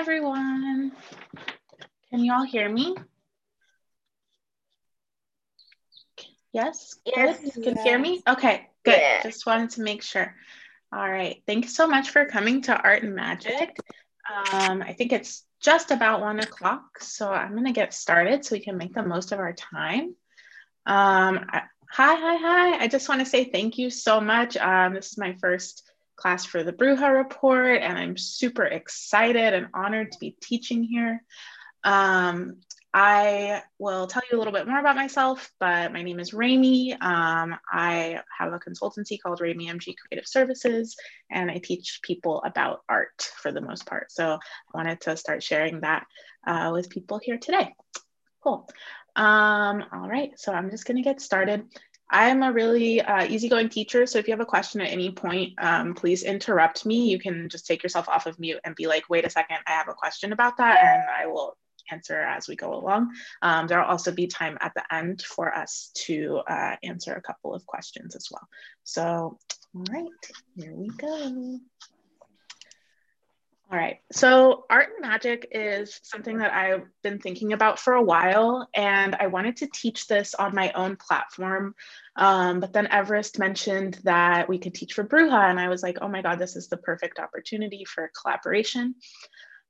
Everyone. Can you all hear me? Yes? Yes. Good? You can hear me? Okay, good. Yeah. Just wanted to make sure. All right. Thanks so much for coming to Art and Magic. Um, I think it's just about one o'clock, so I'm going to get started so we can make the most of our time. Um, I, hi, hi, hi. I just want to say thank you so much. Um, this is my first class for the Bruja report, and I'm super excited and honored to be teaching here. Um, I will tell you a little bit more about myself, but my name is Rami. Um, I have a consultancy called Rami MG Creative Services, and I teach people about art for the most part. So I wanted to start sharing that uh, with people here today. Cool. Um, all right, so I'm just gonna get started. I'm a really uh, easygoing teacher, so if you have a question at any point, um, please interrupt me. You can just take yourself off of mute and be like, wait a second, I have a question about that, and I will answer as we go along. Um, there'll also be time at the end for us to uh, answer a couple of questions as well. So, all right, here we go. All right, so art and magic is something that I've been thinking about for a while, and I wanted to teach this on my own platform. Um, but then Everest mentioned that we could teach for Bruja, and I was like, oh my God, this is the perfect opportunity for collaboration.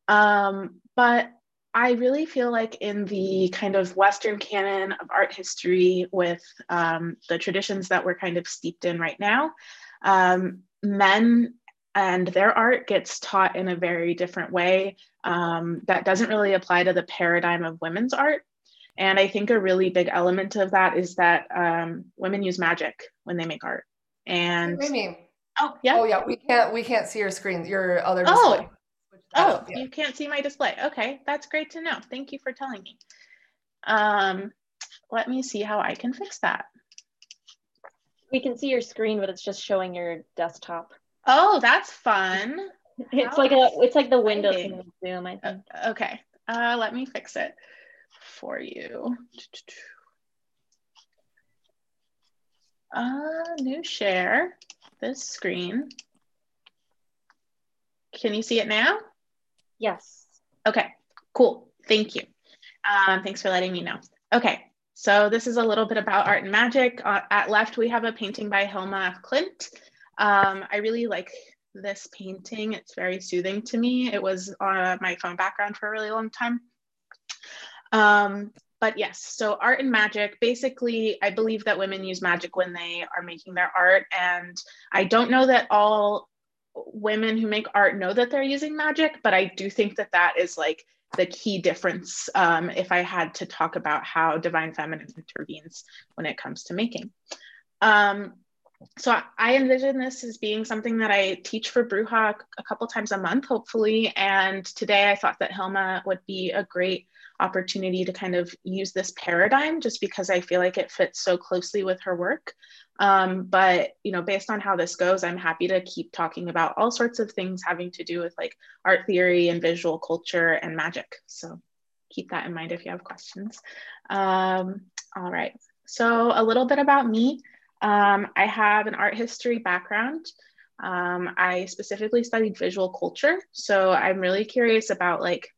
Um, but I really feel like in the kind of Western canon of art history, with um, the traditions that we're kind of steeped in right now, um, men and their art gets taught in a very different way um, that doesn't really apply to the paradigm of women's art. And I think a really big element of that is that um, women use magic when they make art. And oh yeah, oh yeah, we can't we can't see your screen, your other oh. display. Oh, yeah. you can't see my display. Okay, that's great to know. Thank you for telling me. Um, let me see how I can fix that. We can see your screen, but it's just showing your desktop. Oh, that's fun. It's how like a it's like the window thing Zoom, I think. Uh, okay. Uh, let me fix it for you. Uh, new share this screen. Can you see it now? Yes. Okay, cool. Thank you. Um, thanks for letting me know. Okay, so this is a little bit about art and magic. Uh, at left, we have a painting by Hilma Klint. Um, I really like this painting. It's very soothing to me. It was on my phone background for a really long time. Um, but yes, so art and magic, basically, I believe that women use magic when they are making their art. And I don't know that all women who make art know that they're using magic, but I do think that that is like the key difference um, if I had to talk about how divine feminine intervenes when it comes to making. Um, so I envision this as being something that I teach for Bruja a couple times a month, hopefully. And today I thought that Hilma would be a great opportunity to kind of use this paradigm just because I feel like it fits so closely with her work. Um, but you know, based on how this goes, I'm happy to keep talking about all sorts of things having to do with like art theory and visual culture and magic. So keep that in mind if you have questions. Um, all right. So a little bit about me. Um, I have an art history background. Um, I specifically studied visual culture. So I'm really curious about like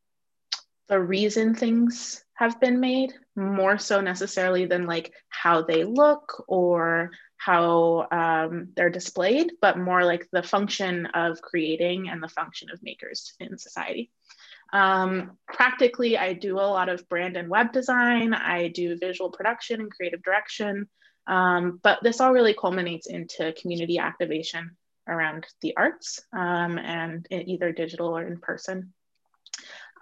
the reason things have been made more so necessarily than like how they look or how um, they're displayed, but more like the function of creating and the function of makers in society. Um, practically, I do a lot of brand and web design. I do visual production and creative direction. Um, but this all really culminates into community activation around the arts um, and either digital or in person.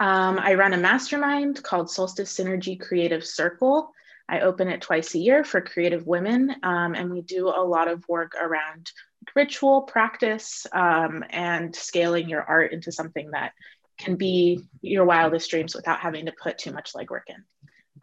Um, I run a mastermind called Solstice Synergy Creative Circle. I open it twice a year for creative women, um, and we do a lot of work around ritual practice um, and scaling your art into something that can be your wildest dreams without having to put too much legwork in.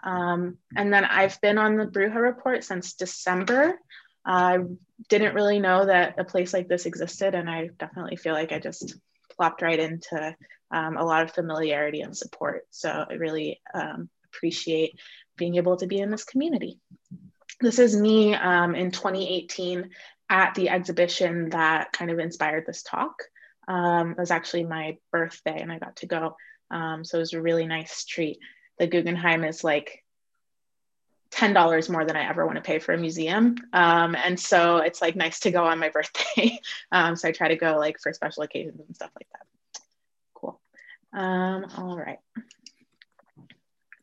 Um, and then I've been on the Bruja report since December. I didn't really know that a place like this existed, and I definitely feel like I just plopped right into um, a lot of familiarity and support. So I really um, appreciate being able to be in this community. This is me um, in 2018 at the exhibition that kind of inspired this talk. Um, it was actually my birthday and I got to go. Um, so it was a really nice treat. The Guggenheim is like $10 more than I ever want to pay for a museum. Um, and so it's like nice to go on my birthday. um, so I try to go like for special occasions and stuff like that. Cool. Um, all right.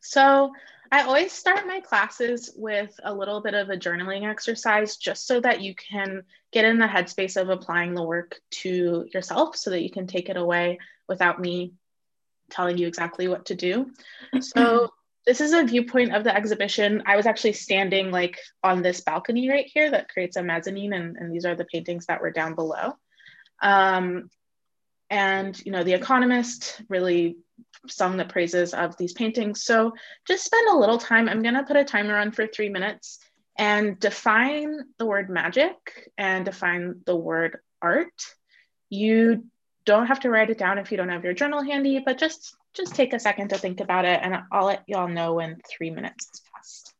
So I always start my classes with a little bit of a journaling exercise just so that you can get in the headspace of applying the work to yourself so that you can take it away without me telling you exactly what to do. So this is a viewpoint of the exhibition. I was actually standing like on this balcony right here that creates a mezzanine and, and these are the paintings that were down below. Um, and you know, The Economist really sung the praises of these paintings. So just spend a little time. I'm gonna put a timer on for three minutes and define the word magic and define the word art. You don't have to write it down if you don't have your journal handy, but just just take a second to think about it and I'll let y'all know when three minutes has passed.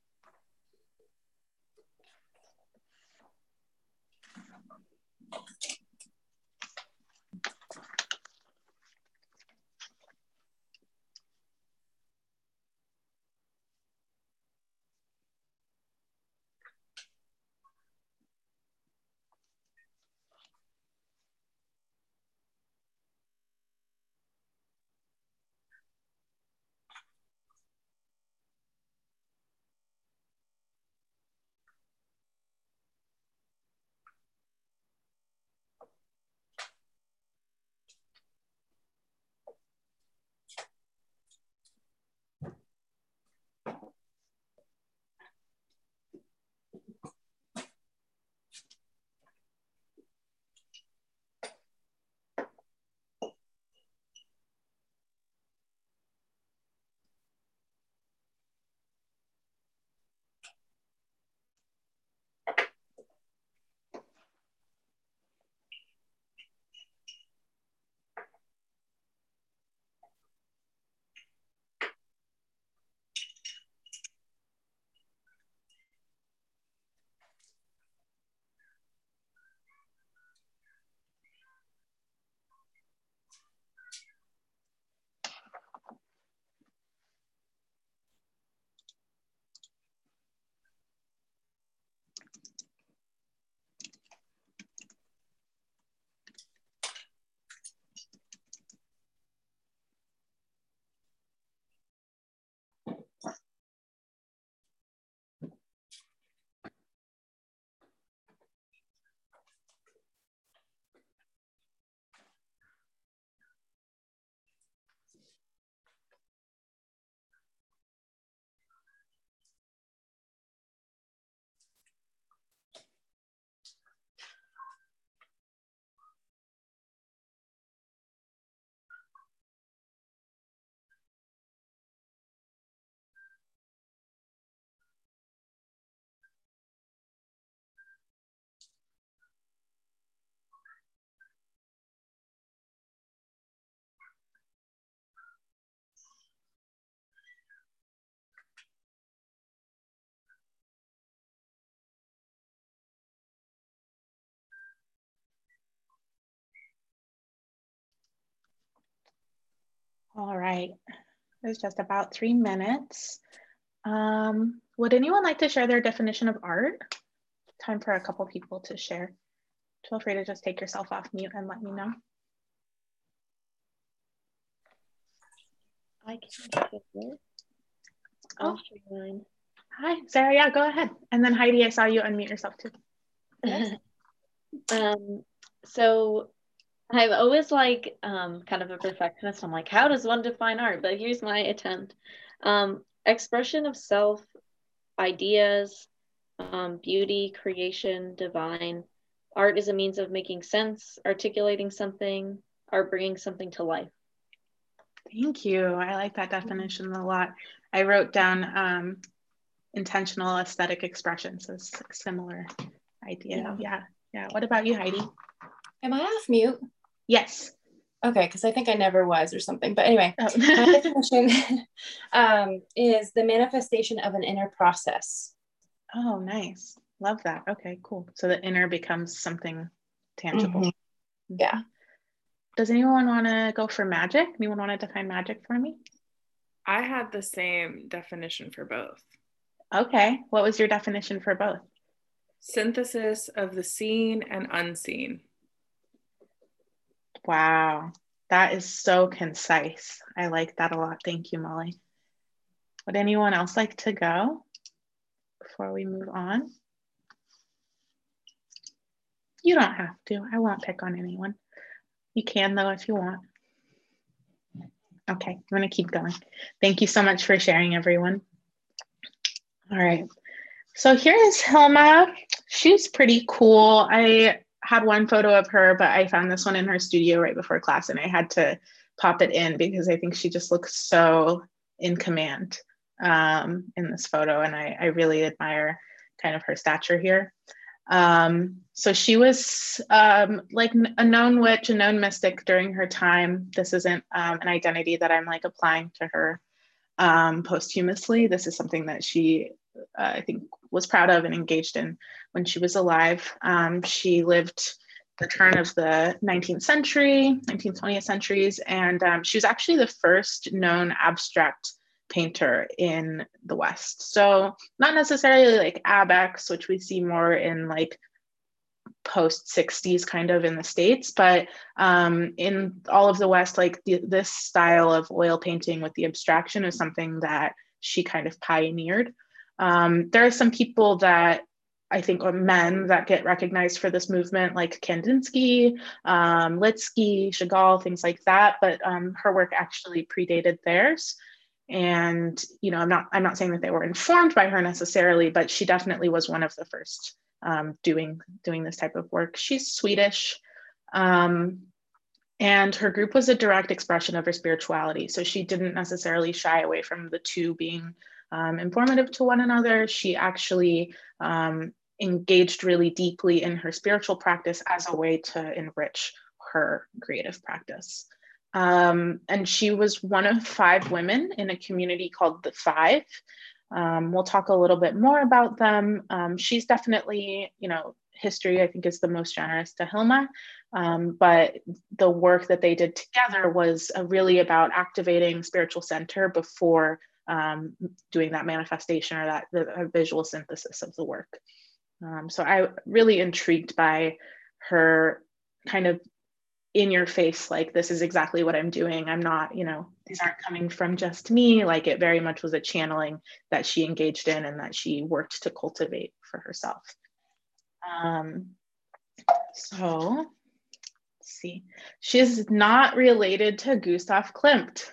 All right, it's just about three minutes. Um, would anyone like to share their definition of art? Time for a couple people to share. Feel free to just take yourself off mute and let me know. I can I'll share mine. Hi, Sarah. Yeah, go ahead. And then Heidi, I saw you unmute yourself too. um, so I'm always like um, kind of a perfectionist. I'm like, how does one define art? But here's my attempt um, expression of self, ideas, um, beauty, creation, divine. Art is a means of making sense, articulating something, or bringing something to life. Thank you. I like that definition a lot. I wrote down um, intentional aesthetic expression, so it's a similar idea. Yeah. yeah. Yeah. What about you, Heidi? Am I off mute? Yes. Okay, because I think I never was or something. But anyway, oh. my definition um, is the manifestation of an inner process. Oh, nice. Love that. Okay, cool. So the inner becomes something tangible. Mm-hmm. Yeah. does anyone want to go for magic? Anyone want to define magic for me? I had the same definition for both. Okay. What was your definition for both? Synthesis of the seen and unseen. Wow. That is so concise. I like that a lot. Thank you, Molly. Would anyone else like to go before we move on? You don't have to. I won't pick on anyone. You can, though, if you want. Okay, I'm going to keep going. Thank you so much for sharing, everyone. All right. So here is Hilma. She's pretty cool. I had one photo of her, but I found this one in her studio right before class and I had to pop it in because I think she just looks so in command um, in this photo. And I, I really admire kind of her stature here. Um, so she was um, like a known witch, a known mystic during her time. This isn't um, an identity that I'm like applying to her um, posthumously. This is something that she, uh, I think, was proud of and engaged in when she was alive. Um, she lived the turn of the 19th century, 19th, 20th centuries, and um, she was actually the first known abstract painter in the West. So not necessarily like Abex, which we see more in like post 60s kind of in the states but um, in all of the west like the, this style of oil painting with the abstraction is something that she kind of pioneered um, there are some people that I think are men that get recognized for this movement, like Kandinsky, um, Litsky, Chagall, things like that. But um, her work actually predated theirs and you know i'm not i'm not saying that they were informed by her necessarily but she definitely was one of the first um, doing doing this type of work she's swedish um, and her group was a direct expression of her spirituality so she didn't necessarily shy away from the two being um, informative to one another she actually um, engaged really deeply in her spiritual practice as a way to enrich her creative practice um, and she was one of five women in a community called the Five. Um, we'll talk a little bit more about them. Um, she's definitely, you know, history, I think, is the most generous to Hilma. Um, but the work that they did together was uh, really about activating spiritual center before um, doing that manifestation or that the, visual synthesis of the work. Um, so I really intrigued by her kind of in your face like this is exactly what i'm doing. I'm not you know these aren't coming from just me. Like it very much was a channeling that she engaged in and that she worked to cultivate for herself. Um, so see. She's not related to gustav klimt.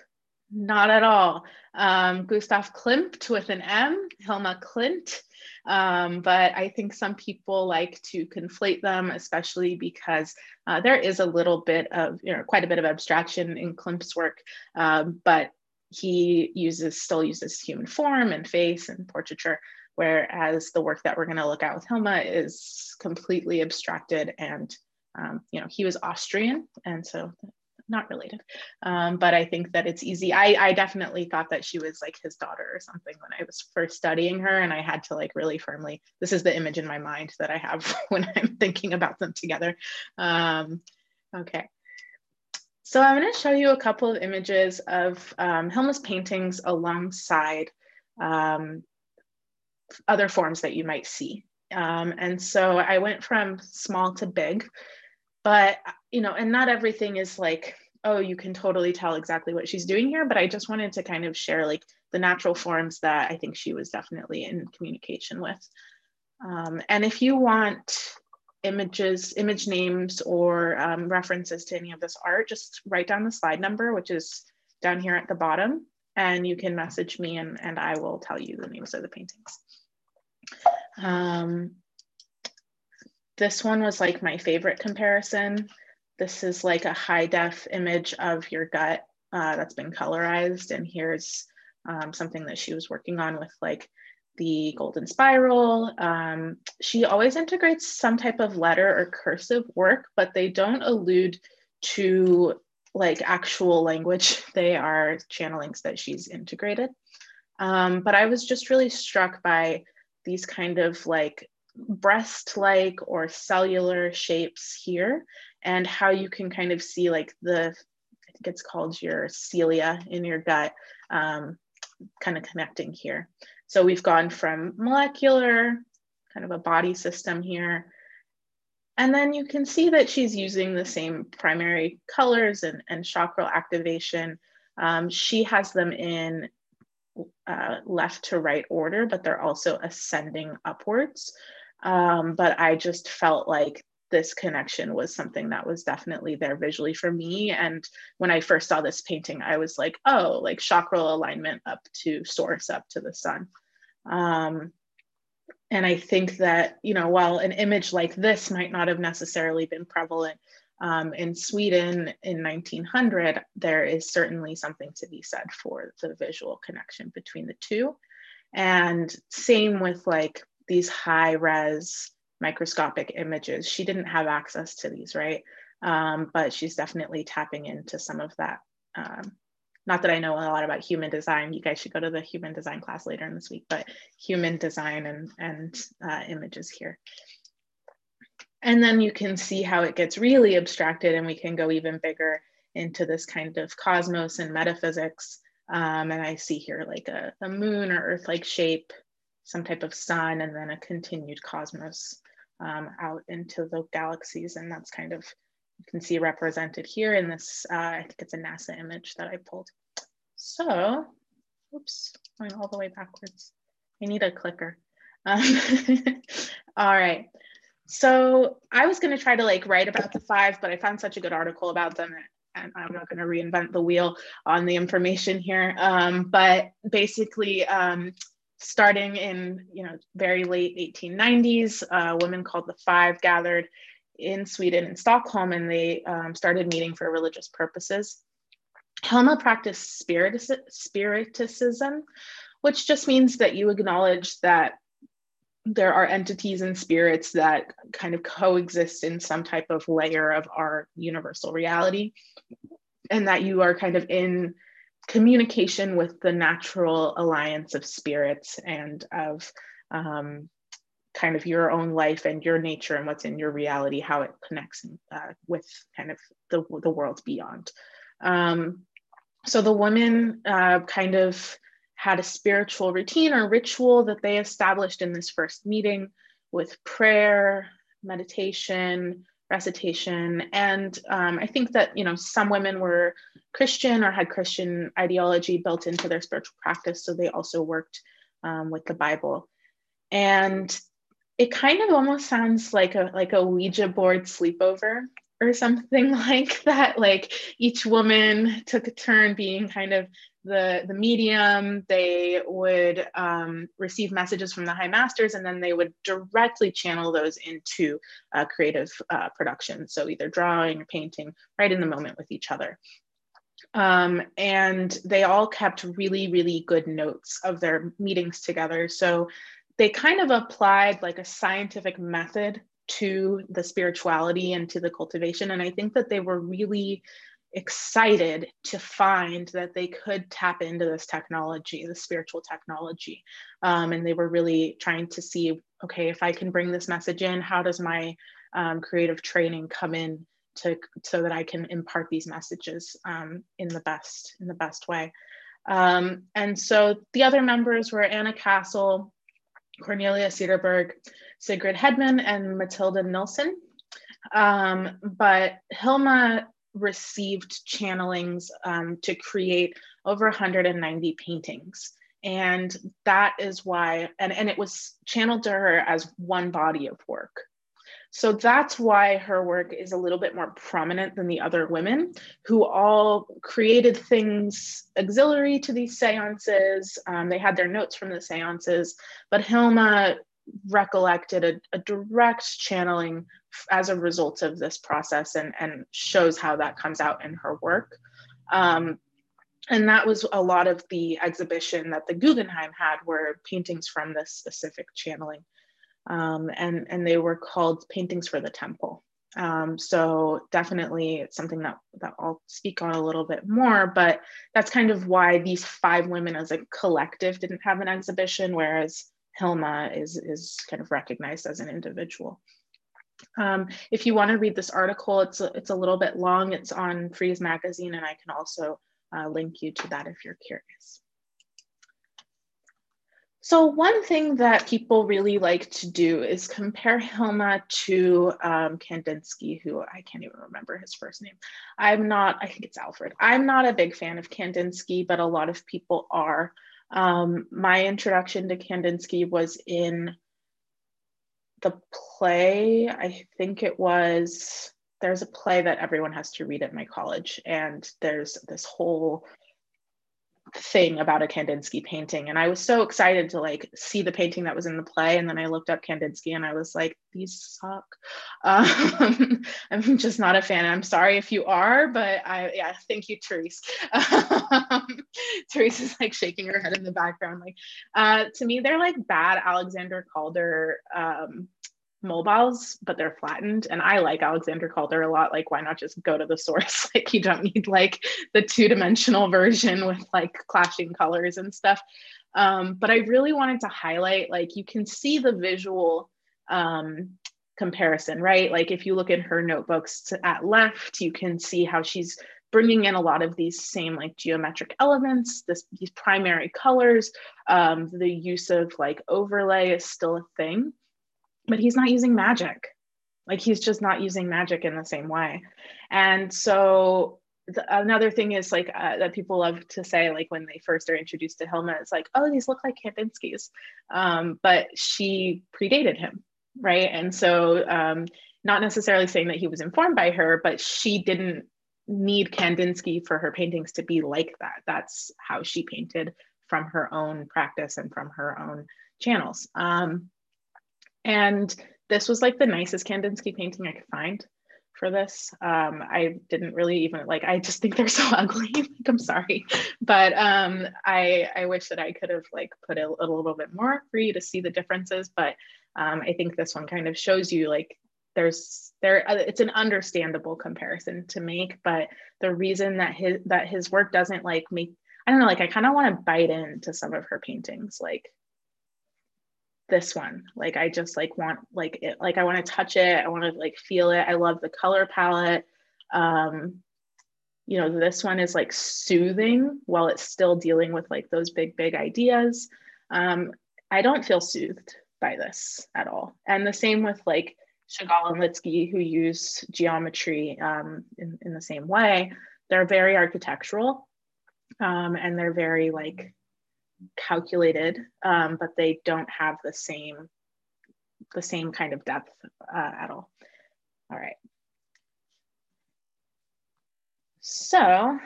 Not at all um, gustav klimt with an m hilma klint um, but I think some people like to conflate them, especially because uh, there is a little bit of, you know, quite a bit of abstraction in Klimt's work, um, but he uses still uses human form and face and portraiture, whereas the work that we're going to look at with Hilma is completely abstracted and um, you know, he was Austrian, and so not related. Um, but I think that it's easy. I, I definitely thought that she was like his daughter or something when I was first studying her. And I had to like really firmly, this is the image in my mind that I have when I'm thinking about them together. Um, okay. So I'm going to show you a couple of images of um, paintings alongside um, other forms that you might see. Um, and so I went from small to big but you know and not everything is like oh you can totally tell exactly what she's doing here but i just wanted to kind of share like the natural forms that i think she was definitely in communication with. Um, and if you want images image names or um, references to any of this art just write down the slide number which is down here at the bottom and you can message me and, and i will tell you the names of the paintings. Um, this one was like my favorite comparison. This is like a high def image of your gut uh, that's been colorized. And here's um, something that she was working on with like the golden spiral. Um, she always integrates some type of letter or cursive work, but they don't allude to like actual language. They are channelings that she's integrated. Um, but I was just really struck by these kind of like breast like or cellular shapes here. and how you can kind of see like the, I think it's called your cilia in your gut, um, kind of connecting here. So we've gone from molecular, kind of a body system here. And then you can see that she's using the same primary colors and, and chakral activation. Um, she has them in uh, left to right order, but they're also ascending upwards. Um, but I just felt like this connection was something that was definitely there visually for me. And when I first saw this painting, I was like, oh, like chakral alignment up to source, up to the sun. Um, and I think that, you know, while an image like this might not have necessarily been prevalent um, in Sweden in 1900, there is certainly something to be said for the visual connection between the two. And same with like these high res microscopic images. She didn't have access to these, right? Um, but she's definitely tapping into some of that. Um, not that I know a lot about human design. You guys should go to the human design class later in this week, but human design and, and uh, images here. And then you can see how it gets really abstracted and we can go even bigger into this kind of cosmos and metaphysics. Um, and I see here like a, a moon or earth-like shape, some type of sun, and then a continued cosmos um, out into the galaxies. And that's kind of, you can see represented here in this, uh, I think it's a NASA image that I pulled. So, oops, going all the way backwards. I need a clicker. Um, all right. So I was going to try to like write about the five, but I found such a good article about them and I'm not going to reinvent the wheel on the information here. Um, but basically, um, starting in you know very late 1890s, a woman called the Five gathered in Sweden in Stockholm, and they um, started meeting for religious purposes. Hilma practiced spiriticism, which just means that you acknowledge that there are entities and spirits that kind of coexist in some type of layer of our universal reality, and that you are kind of in communication with the natural alliance of spirits and of um, kind of your own life and your nature and what's in your reality, how it connects uh, with kind of the, the world beyond. Um, so the women uh, kind of had a spiritual routine or ritual that they established in this first meeting with prayer, meditation, recitation. And um, I think that, you know, some women were Christian or had Christian ideology built into their spiritual practice. So they also worked um, with the Bible. And it kind of almost sounds like a like a Ouija board sleepover or something like that. Like each woman took a turn being kind of the, the medium, they would um, receive messages from the high masters and then they would directly channel those into uh, creative uh, production. So either drawing or painting right in the moment with each other. Um, and they all kept really, really good notes of their meetings together. So they kind of applied like a scientific method to the spirituality and to the cultivation. And I think that they were really excited to find that they could tap into this technology, the spiritual technology. Um, and they were really trying to see, okay, if I can bring this message in, how does my um, creative training come in to so that I can impart these messages um, in the best in the best way. Um, and so the other members were Anna Cassel, Cornelia Cederberg, Sigrid Hedman, and Matilda Nilsson. Um, but Hilma received channelings um, to create over 190 paintings. And that is why, and, and it was channeled to her as one body of work. So that's why her work is a little bit more prominent than the other women who all created things auxiliary to these seances. Um, they had their notes from the seances, but Hilma recollected a, a, direct channeling as a result of this process and, and shows how that comes out in her work. Um, and that was a lot of the exhibition that the Guggenheim had were paintings from this specific channeling. Um, and, and they were called Paintings for the Temple. Um, so definitely it's something that, that I'll speak on a little bit more, but that's kind of why these five women as a collective didn't have an exhibition, whereas Hilma is, is kind of recognized as an individual. Um, if you want to read this article, it's a, it's a little bit long. It's on Frieze Magazine, and I can also uh, link you to that if you're curious. So one thing that people really like to do is compare Hilma to um, Kandinsky, who I can't even remember his first name. I'm not, I think it's Alfred. I'm not a big fan of Kandinsky, but a lot of people are. Um, my introduction to Kandinsky was in the play. I think it was, there's a play that everyone has to read at my college, and there's this whole thing about a Kandinsky painting. And I was so excited to like see the painting that was in the play. And then I looked up Kandinsky and I was like, these suck. Um, I'm just not a fan. I'm sorry if you are, but I, yeah, thank you, Therese. Um, Therese is like shaking her head in the background. Like, uh, to me, they're like bad Alexander Calder um, mobiles, but they're flattened. And I like Alexander Calder a lot. Like, why not just go to the source? like, you don't need like the two dimensional version with like clashing colors and stuff. Um, but I really wanted to highlight like, you can see the visual um, comparison, right? Like, if you look at her notebooks to, at left, you can see how she's bringing in a lot of these same like geometric elements, this, these primary colors, um, the use of like overlay is still a thing but he's not using magic. Like he's just not using magic in the same way. And so the, another thing is like uh, that people love to say like when they first are introduced to Hilma, it's like, oh, these look like Kandinsky's, um, but she predated him, right? And so um, not necessarily saying that he was informed by her, but she didn't need Kandinsky for her paintings to be like that. That's how she painted from her own practice and from her own channels. Um, and this was like the nicest Kandinsky painting I could find for this. Um, I didn't really even like, I just think they're so ugly. like, I'm sorry. But um, I, I wish that I could have like put a, a, little bit more for you to see the differences. But um, I think this one kind of shows you like there's there uh, it's an understandable comparison to make but the reason that his that his work doesn't like make i don't know like i kind of want to bite into some of her paintings like this one. Like i just like want like it like i want to touch it. I want to like feel it. I love the color palette. Um you know this one is like soothing while it's still dealing with like those big big ideas. Um i don't feel soothed by this at all. And the same with like chagall and litsky who use geometry um in, in the same way. They're very architectural um and they're very like calculated, um, but they don't have the same the same kind of depth uh, at all. All right. So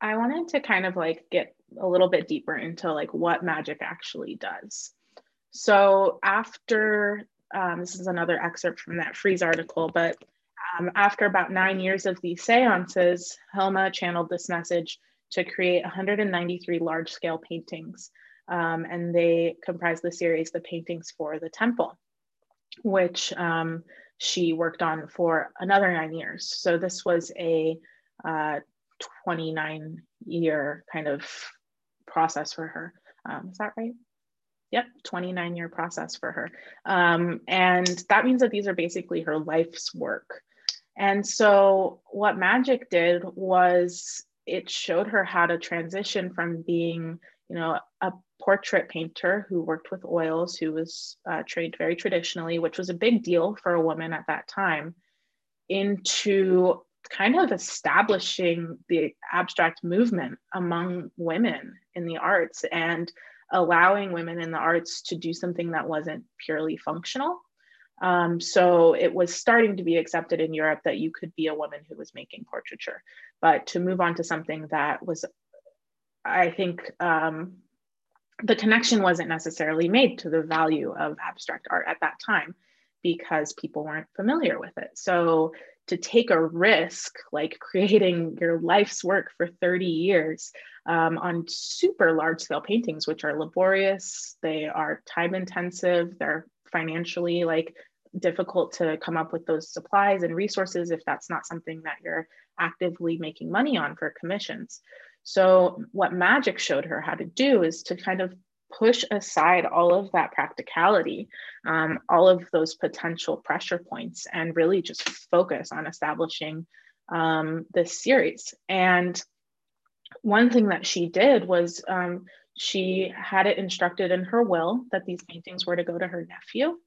I wanted to kind of like get a little bit deeper into like what magic actually does. So after, um, this is another excerpt from that Frieze article, but um, after about nine years of these seances, Hilma channeled this message to create 193 large scale paintings. Um, and they comprise the series, The Paintings for the Temple, which um, she worked on for another nine years. So this was a uh, 29 year kind of process for her. Um, is that right? Yep, 29 year process for her. Um, and that means that these are basically her life's work. And so what magic did was it showed her how to transition from being, you know, a portrait painter who worked with oils, who was uh, trained very traditionally, which was a big deal for a woman at that time, into kind of establishing the abstract movement among women in the arts and allowing women in the arts to do something that wasn't purely functional um, so it was starting to be accepted in Europe that you could be a woman who was making portraiture. But to move on to something that was, I think, um, the connection wasn't necessarily made to the value of abstract art at that time because people weren't familiar with it. So to take a risk like creating your life's work for 30 years um, on super large scale paintings, which are laborious, they are time intensive, they're financially like difficult to come up with those supplies and resources if that's not something that you're actively making money on for commissions. So what magic showed her how to do is to kind of push aside all of that practicality, um, all of those potential pressure points, and really just focus on establishing um, this series. And one thing that she did was um, she had it instructed in her will that these paintings were to go to her nephew.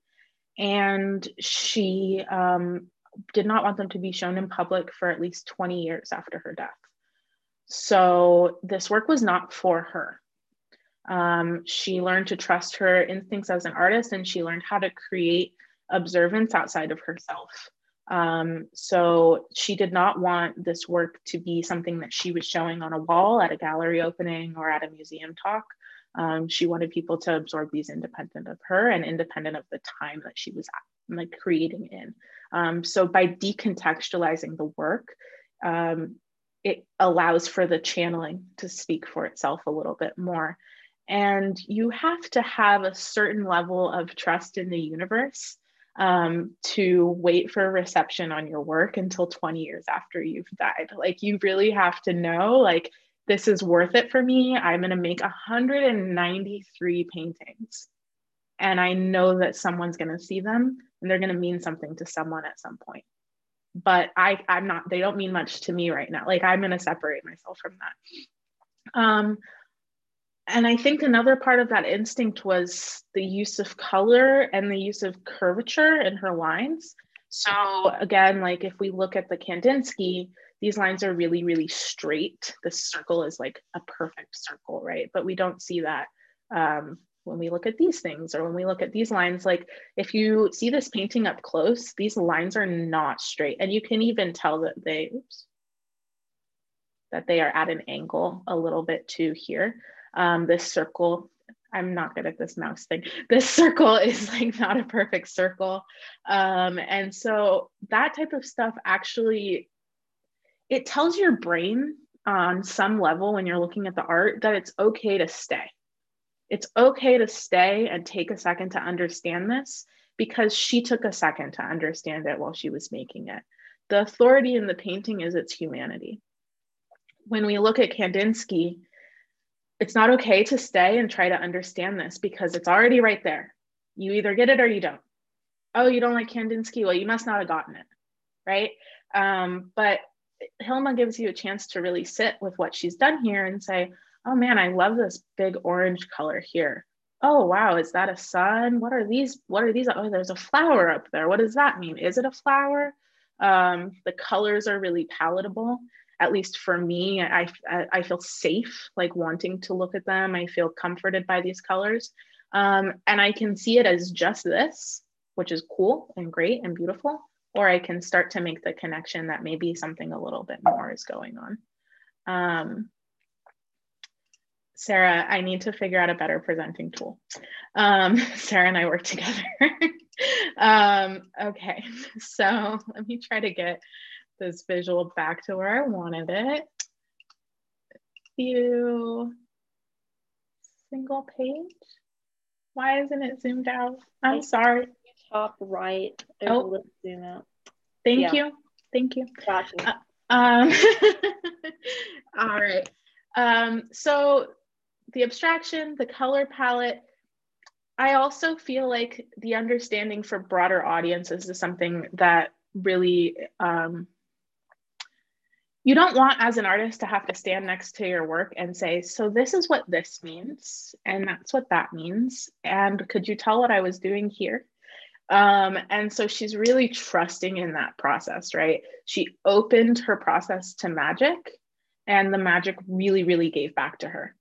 And she um, did not want them to be shown in public for at least 20 years after her death. So this work was not for her. Um, she learned to trust her instincts as an artist and she learned how to create observance outside of herself. Um, so she did not want this work to be something that she was showing on a wall at a gallery opening or at a museum talk. Um, she wanted people to absorb these independent of her and independent of the time that she was like creating in. Um, so by decontextualizing the work, um, it allows for the channeling to speak for itself a little bit more. And you have to have a certain level of trust in the universe um, to wait for reception on your work until 20 years after you've died. Like you really have to know, like, this is worth it for me. I'm going to make 193 paintings. And I know that someone's going to see them and they're going to mean something to someone at some point. But I, I'm not, they don't mean much to me right now. Like I'm going to separate myself from that. Um, and I think another part of that instinct was the use of color and the use of curvature in her lines. So again, like if we look at the Kandinsky, these lines are really, really straight. The circle is like a perfect circle, right? But we don't see that um, when we look at these things or when we look at these lines. Like if you see this painting up close, these lines are not straight. And you can even tell that they, oops, that they are at an angle a little bit too here um, this circle I'm not good at this mouse thing. This circle is like not a perfect circle. Um, and so that type of stuff actually, it tells your brain on some level when you're looking at the art that it's okay to stay. It's okay to stay and take a second to understand this because she took a second to understand it while she was making it. The authority in the painting is its humanity. When we look at Kandinsky, it's not okay to stay and try to understand this because it's already right there. You either get it or you don't. Oh, you don't like Kandinsky? Well, you must not have gotten it, right? Um, but Hilma gives you a chance to really sit with what she's done here and say, oh man, I love this big orange color here. Oh wow, is that a sun? What are these? What are these? Oh, there's a flower up there. What does that mean? Is it a flower? Um, the colors are really palatable at least for me, I, I feel safe, like wanting to look at them. I feel comforted by these colors. Um, and I can see it as just this, which is cool and great and beautiful, or I can start to make the connection that maybe something a little bit more is going on. Um, Sarah, I need to figure out a better presenting tool. Um, Sarah and I work together. um, okay, so let me try to get this visual back to where I wanted it. View single page. Why isn't it zoomed out? I'm sorry. Top right. There's oh. zoom out. Thank yeah. you. Thank you. Gotcha. Uh, um, all right. Um, so the abstraction, the color palette, I also feel like the understanding for broader audiences is something that really um, you don't want as an artist to have to stand next to your work and say so this is what this means and that's what that means and could you tell what i was doing here? Um, and so she's really trusting in that process right? She opened her process to magic and the magic really really gave back to her.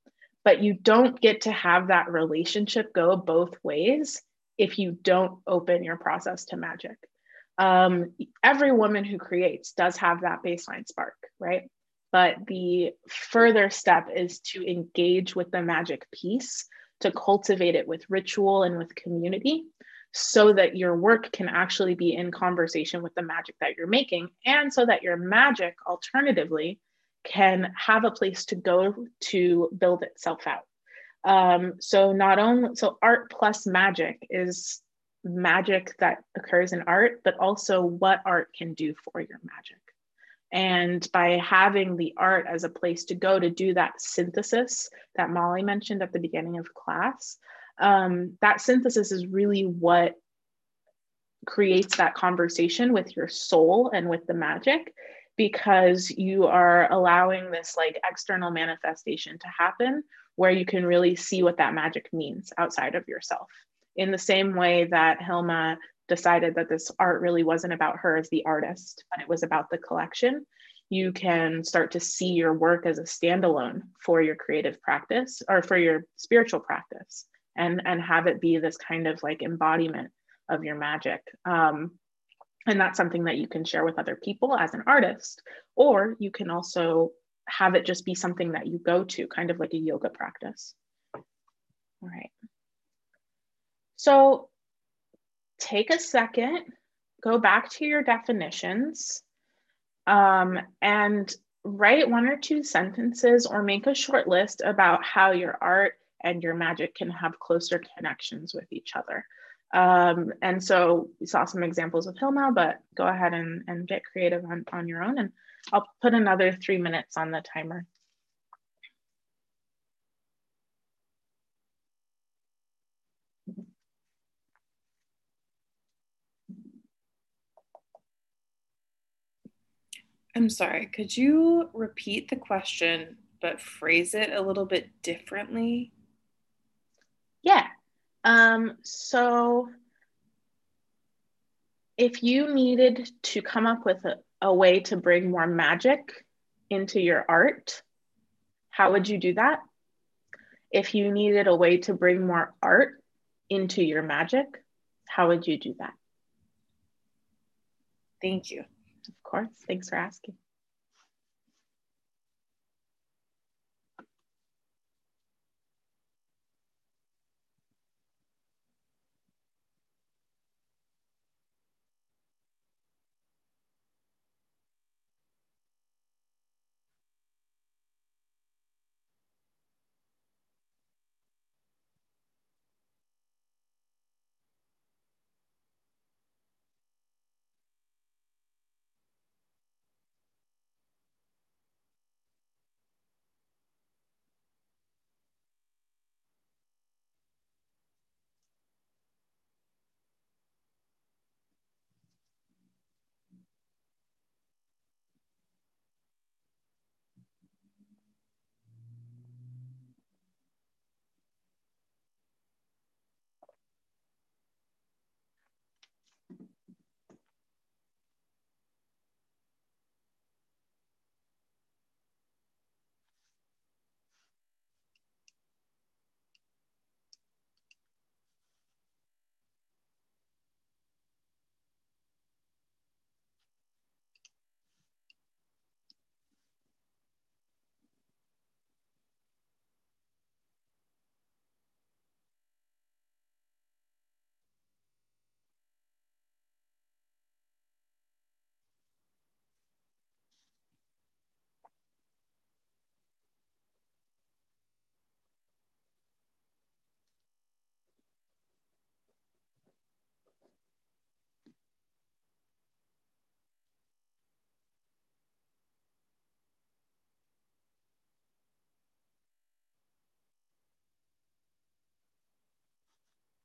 But you don't get to have that relationship go both ways if you don't open your process to magic um, every woman who creates does have that baseline spark, right? But the further step is to engage with the magic piece, to cultivate it with ritual and with community, so that your work can actually be in conversation with the magic that you're making, and so that your magic, alternatively, can have a place to go to build itself out. Um, so not only so art plus magic is magic that occurs in art, but also what art can do for your magic. And by having the art as a place to go to do that synthesis that Molly mentioned at the beginning of class, um, that synthesis is really what creates that conversation with your soul and with the magic because you are allowing this like external manifestation to happen where you can really see what that magic means outside of yourself in the same way that hilma decided that this art really wasn't about her as the artist but it was about the collection you can start to see your work as a standalone for your creative practice or for your spiritual practice and and have it be this kind of like embodiment of your magic. Um, and that's something that you can share with other people as an artist, or you can also have it just be something that you go to, kind of like a yoga practice. All right. So take a second, go back to your definitions, um, and write one or two sentences or make a short list about how your art and your magic can have closer connections with each other. Um, and so we saw some examples of Hilma, but go ahead and, and get creative on, on your own. And I'll put another three minutes on the timer. I'm sorry, could you repeat the question but phrase it a little bit differently? Yeah, um, so if you needed to come up with a, a way to bring more magic into your art, how would you do that? If you needed a way to bring more art into your magic, how would you do that? Thank you. Of course. Thanks for asking.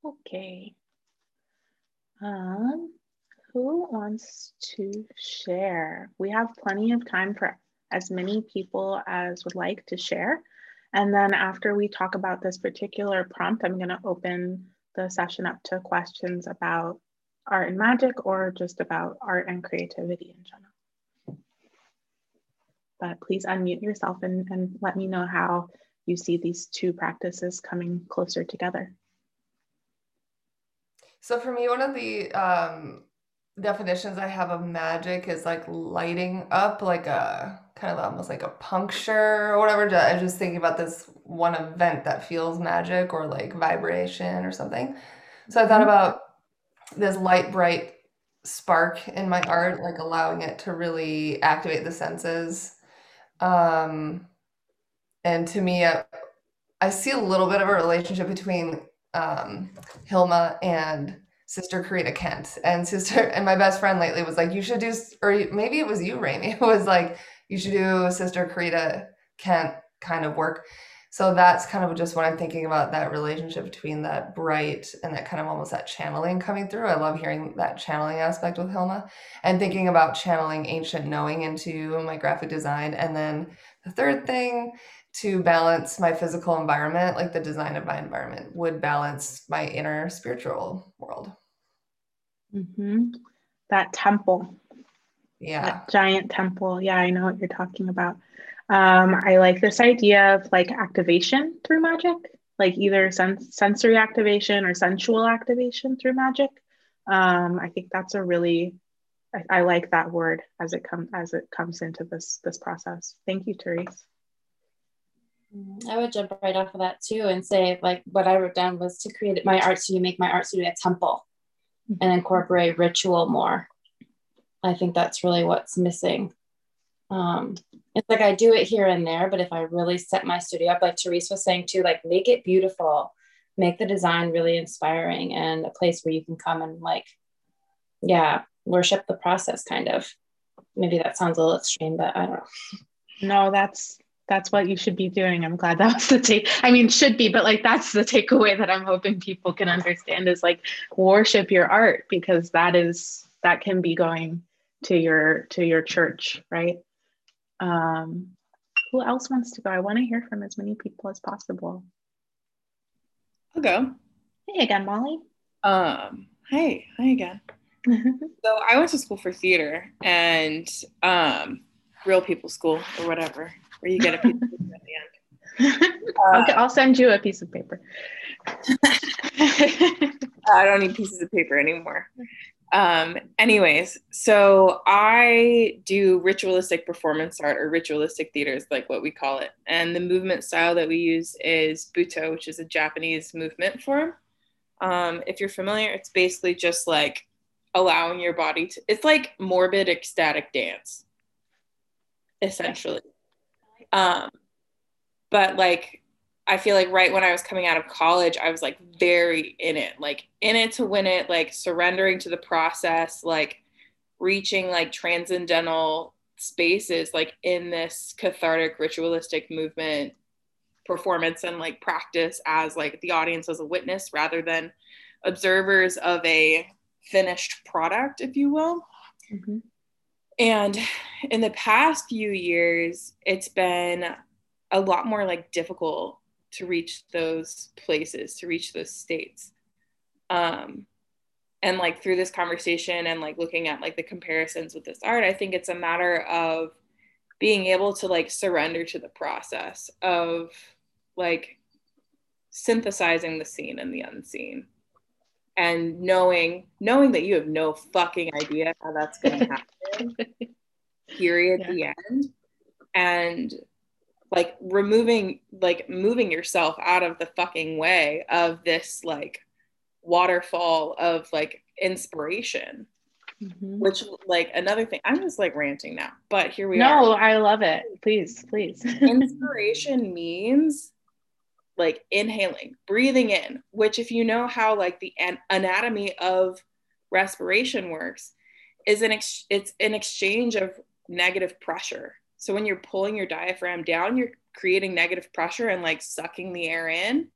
Okay. Um, who wants to share? We have plenty of time for as many people as would like to share. And then after we talk about this particular prompt, I'm going to open the session up to questions about art and magic or just about art and creativity in general. But please unmute yourself and, and let me know how you see these two practices coming closer together. So for me, one of the um, definitions I have of magic is like lighting up, like a kind of almost like a puncture or whatever. I was just thinking about this one event that feels magic or like vibration or something. So I thought mm-hmm. about this light, bright spark in my art, like allowing it to really activate the senses. Um, and to me, I, I see a little bit of a relationship between um, Hilma and Sister Corita Kent. And sister and my best friend lately was like, you should do or maybe it was you, Raimi, was like, you should do Sister Corita Kent kind of work. So that's kind of just what I'm thinking about that relationship between that bright and that kind of almost that channeling coming through. I love hearing that channeling aspect with Hilma and thinking about channeling ancient knowing into my graphic design. And then the third thing to balance my physical environment, like the design of my environment, would balance my inner spiritual world. Mm-hmm. That temple. Yeah. That giant temple. Yeah, I know what you're talking about. Um, I like this idea of like activation through magic, like either sens- sensory activation or sensual activation through magic. Um, I think that's a really I, I like that word as it comes as it comes into this this process. Thank you, Therese. Mm, I would jump right off of that too and say, like, what I wrote down was to create my art studio, make my art studio a temple and incorporate ritual more. I think that's really what's missing. Um, it's like I do it here and there, but if I really set my studio up, like Therese was saying too, like make it beautiful, make the design really inspiring and a place where you can come and like, yeah, worship the process kind of. Maybe that sounds a little extreme, but I don't know. No, that's that's what you should be doing. I'm glad that was the take. I mean, should be, but like that's the takeaway that I'm hoping people can understand is like worship your art because that is that can be going to your to your church, right? Um, who else wants to go? I want to hear from as many people as possible. I'll go. Hey again, Molly. Um, hey, hi again. so I went to school for theater and um, real people school or whatever, where you get a piece of paper at the end. Uh, okay, I'll send you a piece of paper. I don't need pieces of paper anymore. Um, anyways, so I do ritualistic performance art or ritualistic theater is like what we call it. And the movement style that we use is Butoh, which is a Japanese movement form. Um, if you're familiar, it's basically just like allowing your body to, it's like morbid ecstatic dance, essentially. Um, but like I feel like right when I was coming out of college, I was like very in it, like in it to win it, like surrendering to the process, like reaching like transcendental spaces, like in this cathartic ritualistic movement performance and like practice as like the audience as a witness rather than observers of a finished product, if you will. Mm-hmm. And in the past few years, it's been a lot more like difficult to reach those places, to reach those states. Um, and like through this conversation and like looking at like the comparisons with this art, I think it's a matter of being able to like surrender to the process of like synthesizing the seen and the unseen and knowing knowing that you have no fucking idea how that's going to happen period yeah. the end. And like removing like moving yourself out of the fucking way of this like waterfall of like inspiration. Mm-hmm. which like another thing i'm just like ranting now but here we no, are. No i love it. Please please. Inspiration means like inhaling breathing in which if you know how like the an- anatomy of respiration works is an ex- it's an exchange of negative pressure so when you're pulling your diaphragm down, you're creating negative pressure and like sucking the air in.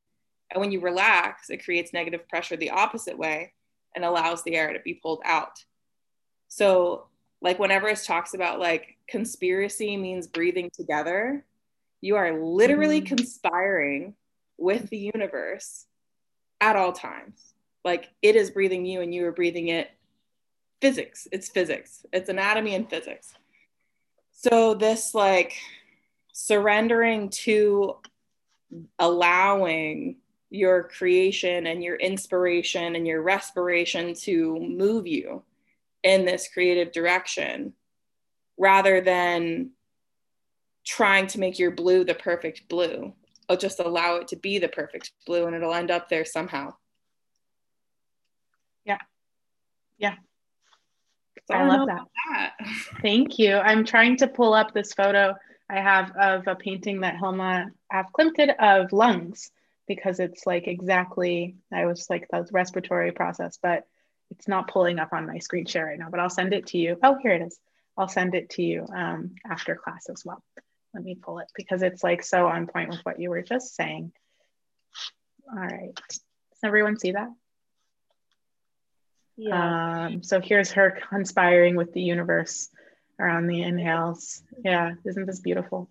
And when you relax, it creates negative pressure the opposite way and allows the air to be pulled out. So, like, whenever it talks about like conspiracy means breathing together, you are literally mm-hmm. conspiring with the universe at all times. Like, it is breathing you and you are breathing it. Physics, it's physics, it's anatomy and physics so this like surrendering to allowing your creation and your inspiration and your respiration to move you in this creative direction rather than trying to make your blue the perfect blue. I'll just allow it to be the perfect blue and it'll end up there somehow. Yeah. Yeah. I love that. that. Thank you. I'm trying to pull up this photo I have of a painting that Hilma Af of lungs because it's like exactly I was like the respiratory process, but it's not pulling up on my screen share right now, but I'll send it to you. Oh, here it is. I'll send it to you um, after class as well. Let me pull it because it's like so on point with what you were just saying. All right. Does everyone see that? Yeah. Um, so here's her conspiring with the universe around the inhales. Yeah, isn't this beautiful?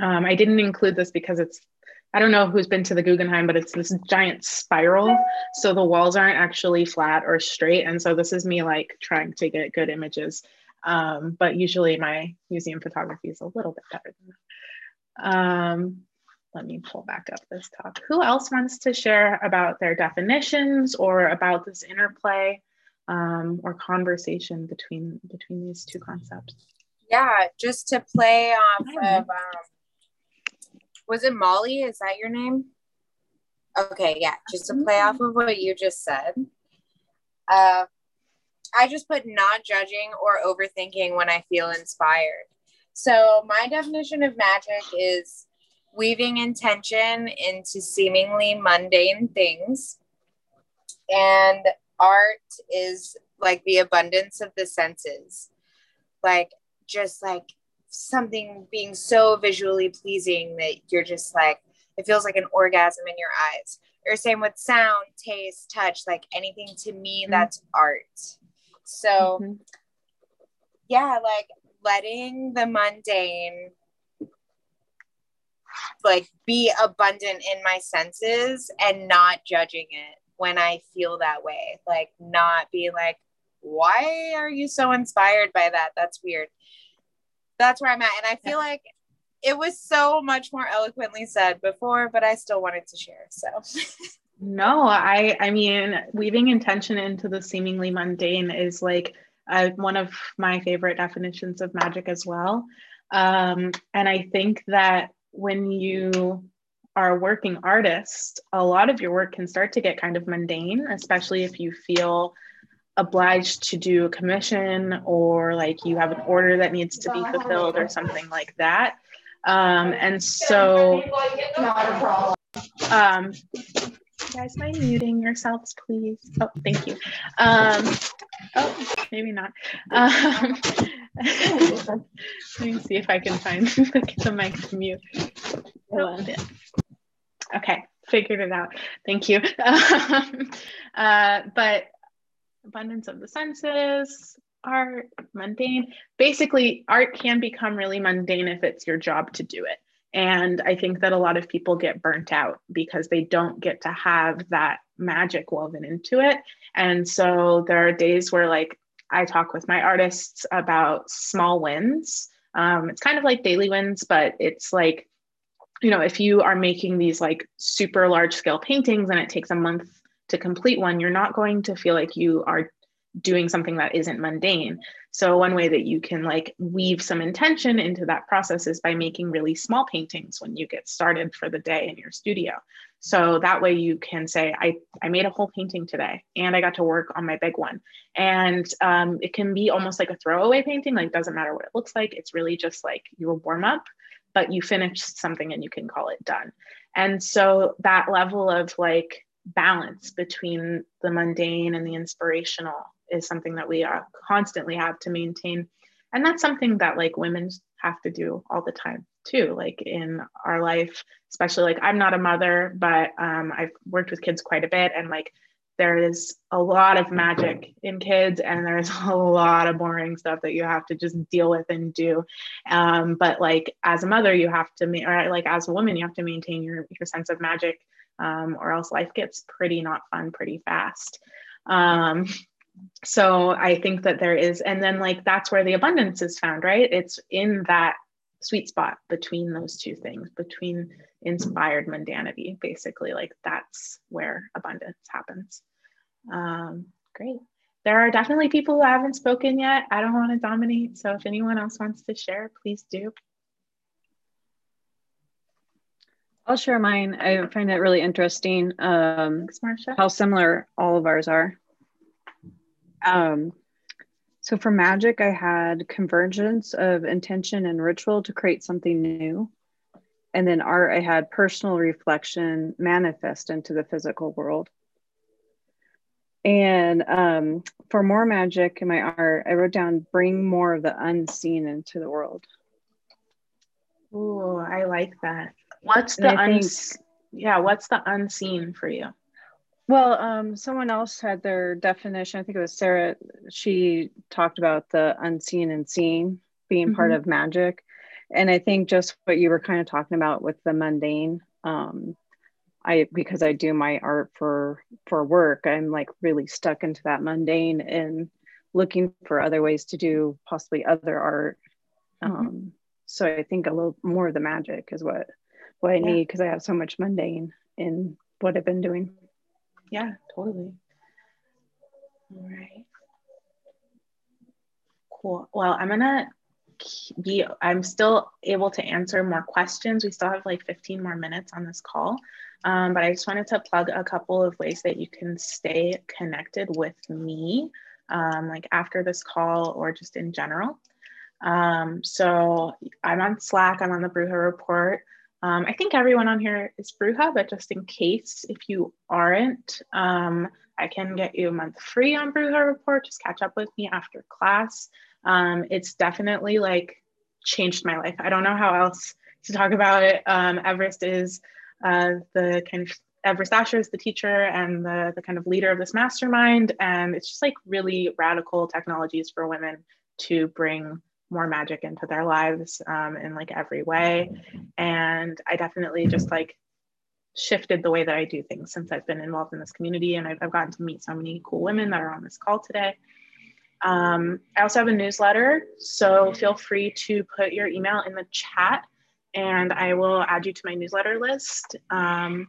Um, I didn't include this because it's, I don't know who's been to the Guggenheim, but it's this giant spiral. So the walls aren't actually flat or straight. And so this is me like trying to get good images. Um, but usually my museum photography is a little bit better than that. Um, let me pull back up this talk. Who else wants to share about their definitions or about this interplay um, or conversation between between these two concepts? Yeah, just to play off of, um, was it Molly? Is that your name? Okay, yeah, just to play off of what you just said. Uh, I just put not judging or overthinking when I feel inspired. So my definition of magic is weaving intention into seemingly mundane things. And art is like the abundance of the senses, like just like something being so visually pleasing that you're just like, it feels like an orgasm in your eyes. Or same with sound, taste, touch, like anything to me, mm-hmm. that's art. So, mm-hmm. yeah, like letting the mundane like be abundant in my senses and not judging it when I feel that way. Like not be like, why are you so inspired by that? That's weird. That's where I'm at. And I feel like it was so much more eloquently said before, but I still wanted to share. So no, I I mean weaving intention into the seemingly mundane is like uh, one of my favorite definitions of magic as well. Um, and I think that when you are a working artist, a lot of your work can start to get kind of mundane, especially if you feel obliged to do a commission or like you have an order that needs to be fulfilled or something like that. Um, and so, um, guys, mind muting yourselves, please? Oh, thank you. Um, oh, maybe not. Um, let me see if I can find the mic to mute. Oh, okay, figured it out. Thank you. Um, uh, but abundance of the senses, art, mundane. Basically, art can become really mundane if it's your job to do it. And I think that a lot of people get burnt out because they don't get to have that magic woven into it. And so there are days where, like, I talk with my artists about small wins. Um, it's kind of like daily wins, but it's like, you know, if you are making these like super large scale paintings and it takes a month to complete one, you're not going to feel like you are doing something that isn't mundane. So one way that you can like weave some intention into that process is by making really small paintings when you get started for the day in your studio. So that way you can say, I, I made a whole painting today and I got to work on my big one. And um, it can be almost like a throwaway painting, like doesn't matter what it looks like. It's really just like your warm up, but you finish something and you can call it done. And so that level of like balance between the mundane and the inspirational is something that we are constantly have to maintain. And that's something that like women have to do all the time too like in our life especially like i'm not a mother but um, i've worked with kids quite a bit and like there is a lot of magic in kids and there's a lot of boring stuff that you have to just deal with and do. Um, but like as a mother you have to ma- or like as a woman you have to maintain your, your sense of magic um, or else life gets pretty not fun pretty fast um, so I think that there is, and then like that's where the abundance is found, right? It's in that sweet spot between those two things, between inspired mundanity, basically. Like that's where abundance happens. Um, great. There are definitely people who haven't spoken yet. I don't want to dominate. So if anyone else wants to share, please do. I'll share mine. I find it really interesting um, how similar all of ours are. Um, so for magic, I had convergence of intention and ritual to create something new. And then art, I had personal reflection manifest into the physical world. And um, for more magic in my art, I wrote down bring more of the unseen into the world. Ooh, I like that. What's the uns- yeah, what's the unseen for you? Well, um, someone else had their definition. I think it was Sarah. She talked about the unseen and seen being mm-hmm. part of magic. And I think just what you were kind of talking about with the mundane, um, I because I do my art for for work, I'm like really stuck into that mundane and looking for other ways to do possibly other art. Mm-hmm. Um, so I think a little more of the magic is what what I yeah. need because I have so much mundane in what I've been doing. Yeah, totally. All right. Cool. Well, I'm gonna be i'm still able to answer more questions we still have like 15 more minutes on this call um, but i just wanted to plug a couple of ways that you can stay connected with me um, like after this call or just in general um, so i'm on slack i'm on the bruja report um, i think everyone on here is bruja but just in case if you aren't um, i can get you a month free on bruja report just catch up with me after class um, it's definitely like changed my life. I don't know how else to talk about it. Um, Everest is uh, the kind of Everest Asher is the teacher and the, the kind of leader of this mastermind. And it's just like really radical technologies for women to bring more magic into their lives um, in like every way. And I definitely just like shifted the way that I do things since I've been involved in this community. And I've, I've gotten to meet so many cool women that are on this call today. Um, I also have a newsletter, so feel free to put your email in the chat and I will add you to my newsletter list. Um,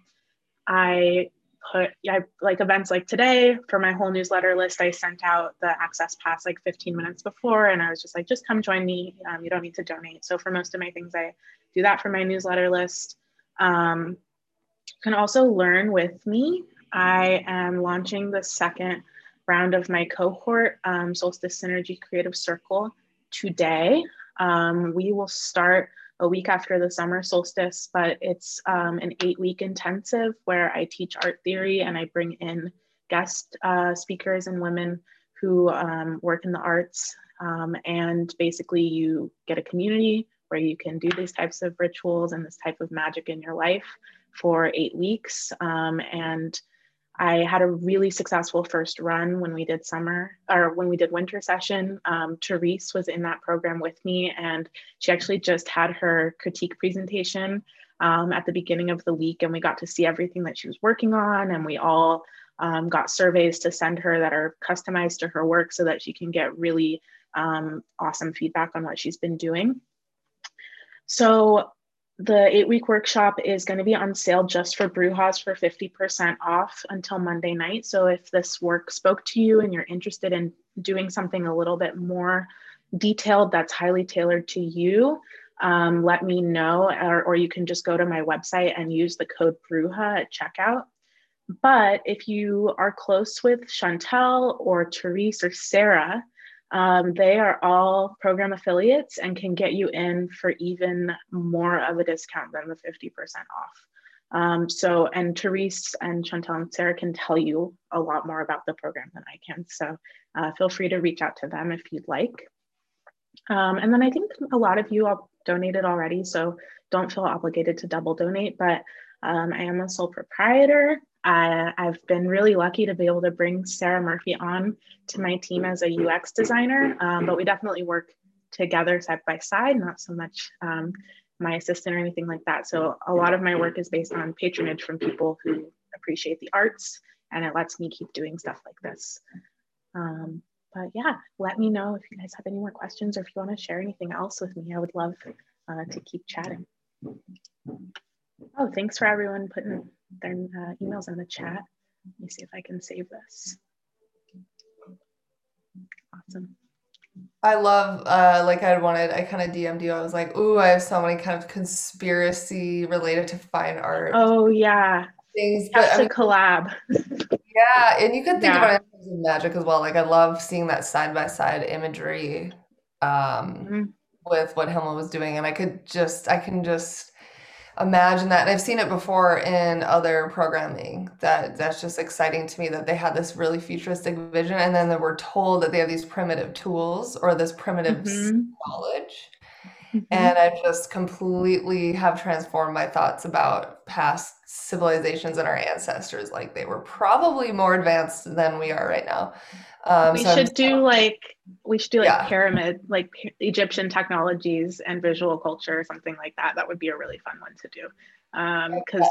I put yeah, like events like today for my whole newsletter list. I sent out the access pass like 15 minutes before, and I was just like, just come join me. Um, you don't need to donate. So for most of my things, I do that for my newsletter list. Um, you can also learn with me. I am launching the second round of my cohort, um, Solstice Synergy Creative Circle, today. Um, we will start a week after the summer solstice, but it's um, an eight week intensive where I teach art theory and I bring in guest uh, speakers and women who um, work in the arts. Um, and basically, you get a community where you can do these types of rituals and this type of magic in your life for eight weeks. Um, and I had a really successful first run when we did summer or when we did winter session. Um, Therese was in that program with me, and she actually just had her critique presentation um, at the beginning of the week, and we got to see everything that she was working on, and we all um, got surveys to send her that are customized to her work so that she can get really um, awesome feedback on what she's been doing. So the eight week workshop is going to be on sale just for Brujas for 50% off until Monday night. So if this work spoke to you and you're interested in doing something a little bit more detailed that's highly tailored to you, um, let me know, or, or you can just go to my website and use the code Bruja at checkout. But if you are close with Chantel or Therese or Sarah, um, they are all program affiliates and can get you in for even more of a discount than the 50% off. Um, so, and Therese and Chantal and Sarah can tell you a lot more about the program than I can. So, uh, feel free to reach out to them if you'd like. Um, and then I think a lot of you all donated already, so don't feel obligated to double donate, but um, I am a sole proprietor. I, I've been really lucky to be able to bring Sarah Murphy on to my team as a UX designer, um, but we definitely work together side by side, not so much um, my assistant or anything like that. So a lot of my work is based on patronage from people who appreciate the arts, and it lets me keep doing stuff like this. Um, but yeah, let me know if you guys have any more questions or if you want to share anything else with me. I would love uh, to keep chatting. Oh, thanks for everyone putting their uh, emails in the chat. Let me see if I can save this. Awesome. I love, uh, like I wanted, I kind of DM'd you. I was like, ooh, I have so many kind of conspiracy related to fine art. Oh yeah. Things, but I mean, collab. yeah, and you could think yeah. about it as magic as well. Like I love seeing that side by side imagery um, mm-hmm. with what Hilma was doing, and I could just, I can just imagine that. And I've seen it before in other programming. That that's just exciting to me that they had this really futuristic vision, and then they were told that they have these primitive tools or this primitive Mm-hmm. knowledge. Mhm. And I just completely have transformed my thoughts about past civilizations and our ancestors. Like they were probably more advanced than we are right now. Um, we so I'm should do like we should do like Yeah. pyramid like egyptian technologies and visual culture something like that. That would be a really fun one to do. Because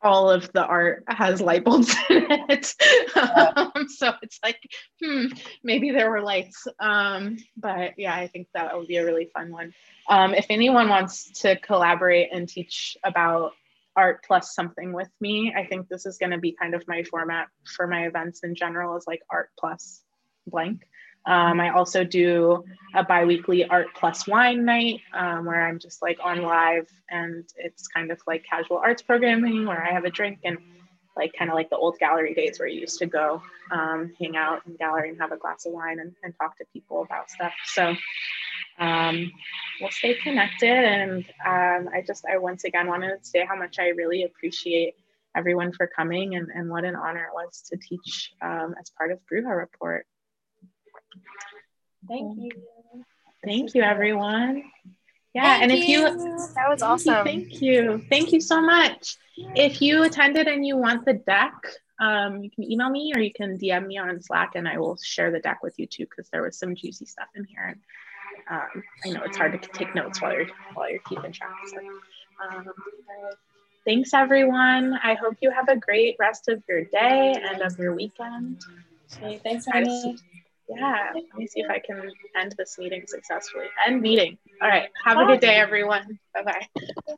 all of the art has light bulbs in it. Um, so it's like hmm maybe there were lights. Um, but yeah i think that would be a really fun one. Um, if anyone wants to collaborate and teach about art plus something with me. I think this is going to be kind of my format for my events in general is like art plus blank. Um, I also do a biweekly art plus wine night um, where I'm just like on live and it's kind of like casual arts programming where I have a drink and like kind of like the old gallery days where you used to go um, hang out in gallery and have a glass of wine and, and talk to people about stuff. So um, we'll stay connected. And um, I just, I once again wanted to say how much I really appreciate everyone for coming and, and what an honor it was to teach um, as part of Bruja Report. Thank you. Thank you, everyone. Yeah, Thank and if you, that was awesome. Thank you. Thank you so much. If you attended and you want the deck, um, you can email me or you can DM me on Slack and I will share the deck with you too because there was some juicy stuff in here. Um, I know it's hard to take notes while you're while you're keeping track. So, um, thanks everyone. I hope you have a great rest of your day and of your weekend. Okay, thanks, honey. Yeah, let me see if I can end this meeting successfully. End meeting. All right. Have a good day, everyone. Bye bye.